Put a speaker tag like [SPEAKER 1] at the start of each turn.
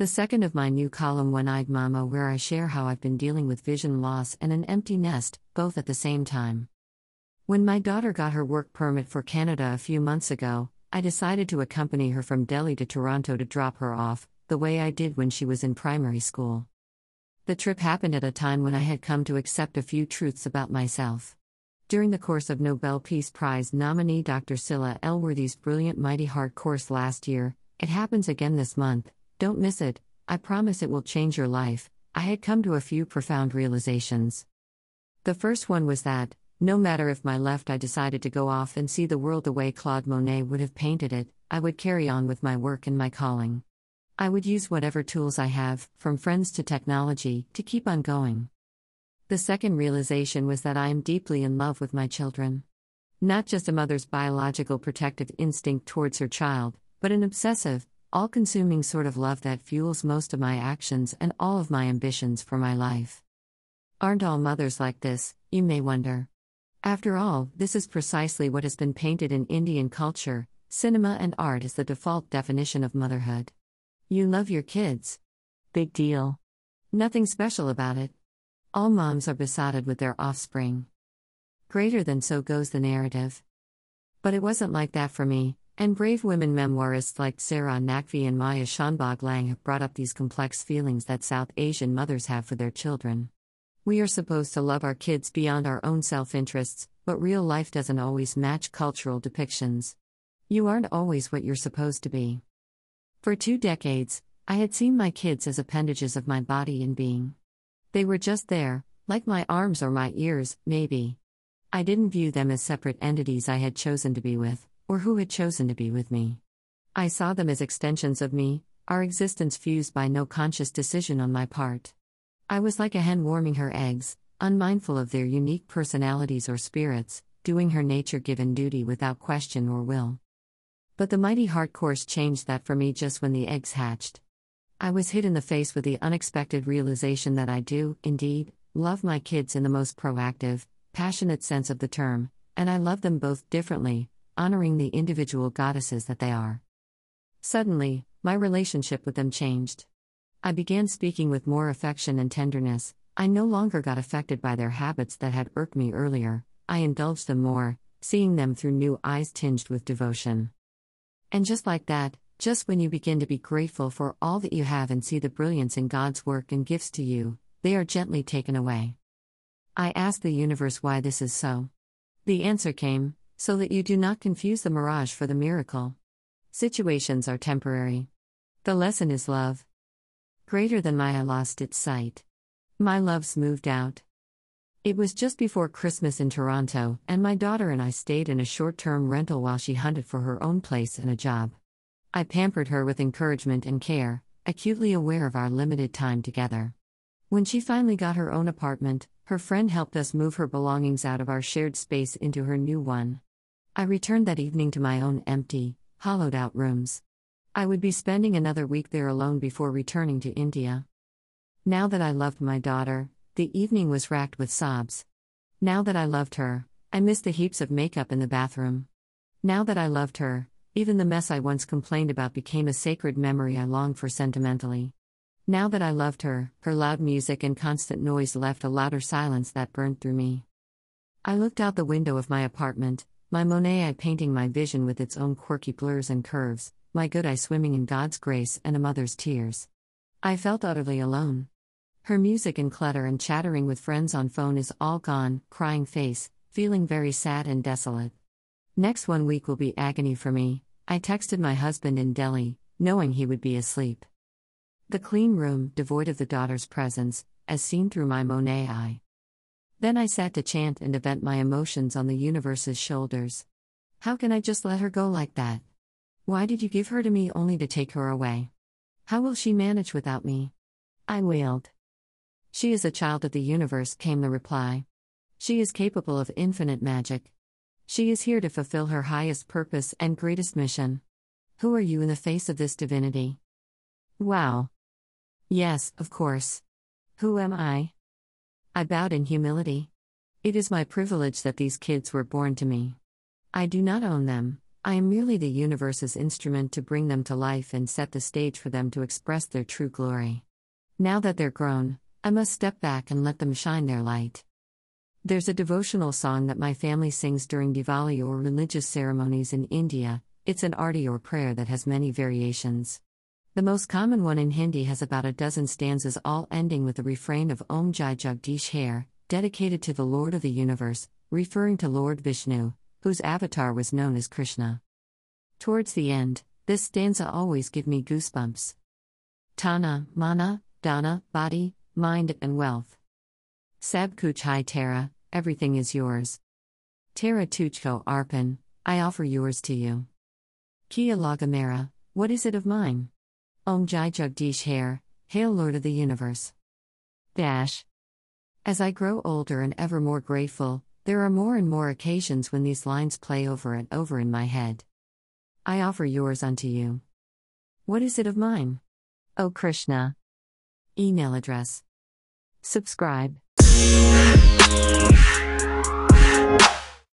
[SPEAKER 1] The second of my new column, One Eyed Mama, where I share how I've been dealing with vision loss and an empty nest, both at the same time. When my daughter got her work permit for Canada a few months ago, I decided to accompany her from Delhi to Toronto to drop her off, the way I did when she was in primary school. The trip happened at a time when I had come to accept a few truths about myself. During the course of Nobel Peace Prize nominee Dr. Scilla Elworthy's brilliant Mighty Heart course last year, it happens again this month, don't miss it, I promise it will change your life. I had come to a few profound realizations. The first one was that, no matter if my left I decided to go off and see the world the way Claude Monet would have painted it, I would carry on with my work and my calling. I would use whatever tools I have, from friends to technology, to keep on going. The second realization was that I am deeply in love with my children. Not just a mother's biological protective instinct towards her child, but an obsessive, all consuming sort of love that fuels most of my actions and all of my ambitions for my life. Aren't all mothers like this, you may wonder? After all, this is precisely what has been painted in Indian culture cinema and art as the default definition of motherhood. You love your kids. Big deal. Nothing special about it. All moms are besotted with their offspring. Greater than so goes the narrative. But it wasn't like that for me, and brave women memoirists like Sarah Naqvi and Maya Shanbhag Lang have brought up these complex feelings that South Asian mothers have for their children. We are supposed to love our kids beyond our own self interests, but real life doesn't always match cultural depictions. You aren't always what you're supposed to be. For two decades, I had seen my kids as appendages of my body and being. They were just there, like my arms or my ears, maybe. I didn't view them as separate entities I had chosen to be with, or who had chosen to be with me. I saw them as extensions of me, our existence fused by no conscious decision on my part. I was like a hen warming her eggs, unmindful of their unique personalities or spirits, doing her nature given duty without question or will. But the mighty heart course changed that for me just when the eggs hatched. I was hit in the face with the unexpected realization that I do, indeed, love my kids in the most proactive, passionate sense of the term, and I love them both differently, honoring the individual goddesses that they are. Suddenly, my relationship with them changed. I began speaking with more affection and tenderness. I no longer got affected by their habits that had irked me earlier, I indulged them more, seeing them through new eyes tinged with devotion. And just like that, just when you begin to be grateful for all that you have and see the brilliance in God's work and gifts to you, they are gently taken away. I asked the universe why this is so. The answer came so that you do not confuse the mirage for the miracle. Situations are temporary. The lesson is love. Greater than my I lost its sight. My loves moved out. It was just before Christmas in Toronto, and my daughter and I stayed in a short term rental while she hunted for her own place and a job. I pampered her with encouragement and care, acutely aware of our limited time together. When she finally got her own apartment, her friend helped us move her belongings out of our shared space into her new one. I returned that evening to my own empty, hollowed out rooms. I would be spending another week there alone before returning to India. Now that I loved my daughter, the evening was racked with sobs. Now that I loved her, I missed the heaps of makeup in the bathroom. Now that I loved her, even the mess I once complained about became a sacred memory I longed for sentimentally. Now that I loved her, her loud music and constant noise left a louder silence that burned through me. I looked out the window of my apartment, my Monet eye painting my vision with its own quirky blurs and curves, my good eye swimming in God's grace and a mother's tears. I felt utterly alone. Her music and clutter and chattering with friends on phone is all gone, crying face, feeling very sad and desolate. Next one week will be agony for me. I texted my husband in Delhi, knowing he would be asleep. The clean room, devoid of the daughter's presence, as seen through my Monet eye. Then I sat to chant and vent my emotions on the universe's shoulders. How can I just let her go like that? Why did you give her to me only to take her away? How will she manage without me? I wailed. She is a child of the universe, came the reply. She is capable of infinite magic. She is here to fulfill her highest purpose and greatest mission. Who are you in the face of this divinity? Wow. Yes, of course. Who am I? I bowed in humility. It is my privilege that these kids were born to me. I do not own them, I am merely the universe's instrument to bring them to life and set the stage for them to express their true glory. Now that they're grown, I must step back and let them shine their light. There's a devotional song that my family sings during Diwali or religious ceremonies in India. It's an arti or prayer that has many variations. The most common one in Hindi has about a dozen stanzas, all ending with the refrain of Om Jai Jagdish Hare, dedicated to the Lord of the universe, referring to Lord Vishnu, whose avatar was known as Krishna. Towards the end, this stanza always give me goosebumps. Tana, mana, dana, body, mind, and wealth. Sab kuch hai Tara, everything is yours. Tara tuchko arpan, I offer yours to you. Kia lagamera, what is it of mine? Om Jai Jagdish Hare, Hail Lord of the Universe. Dash. As I grow older and ever more grateful, there are more and more occasions when these lines play over and over in my head. I offer yours unto you. What is it of mine? O Krishna. Email address. Subscribe.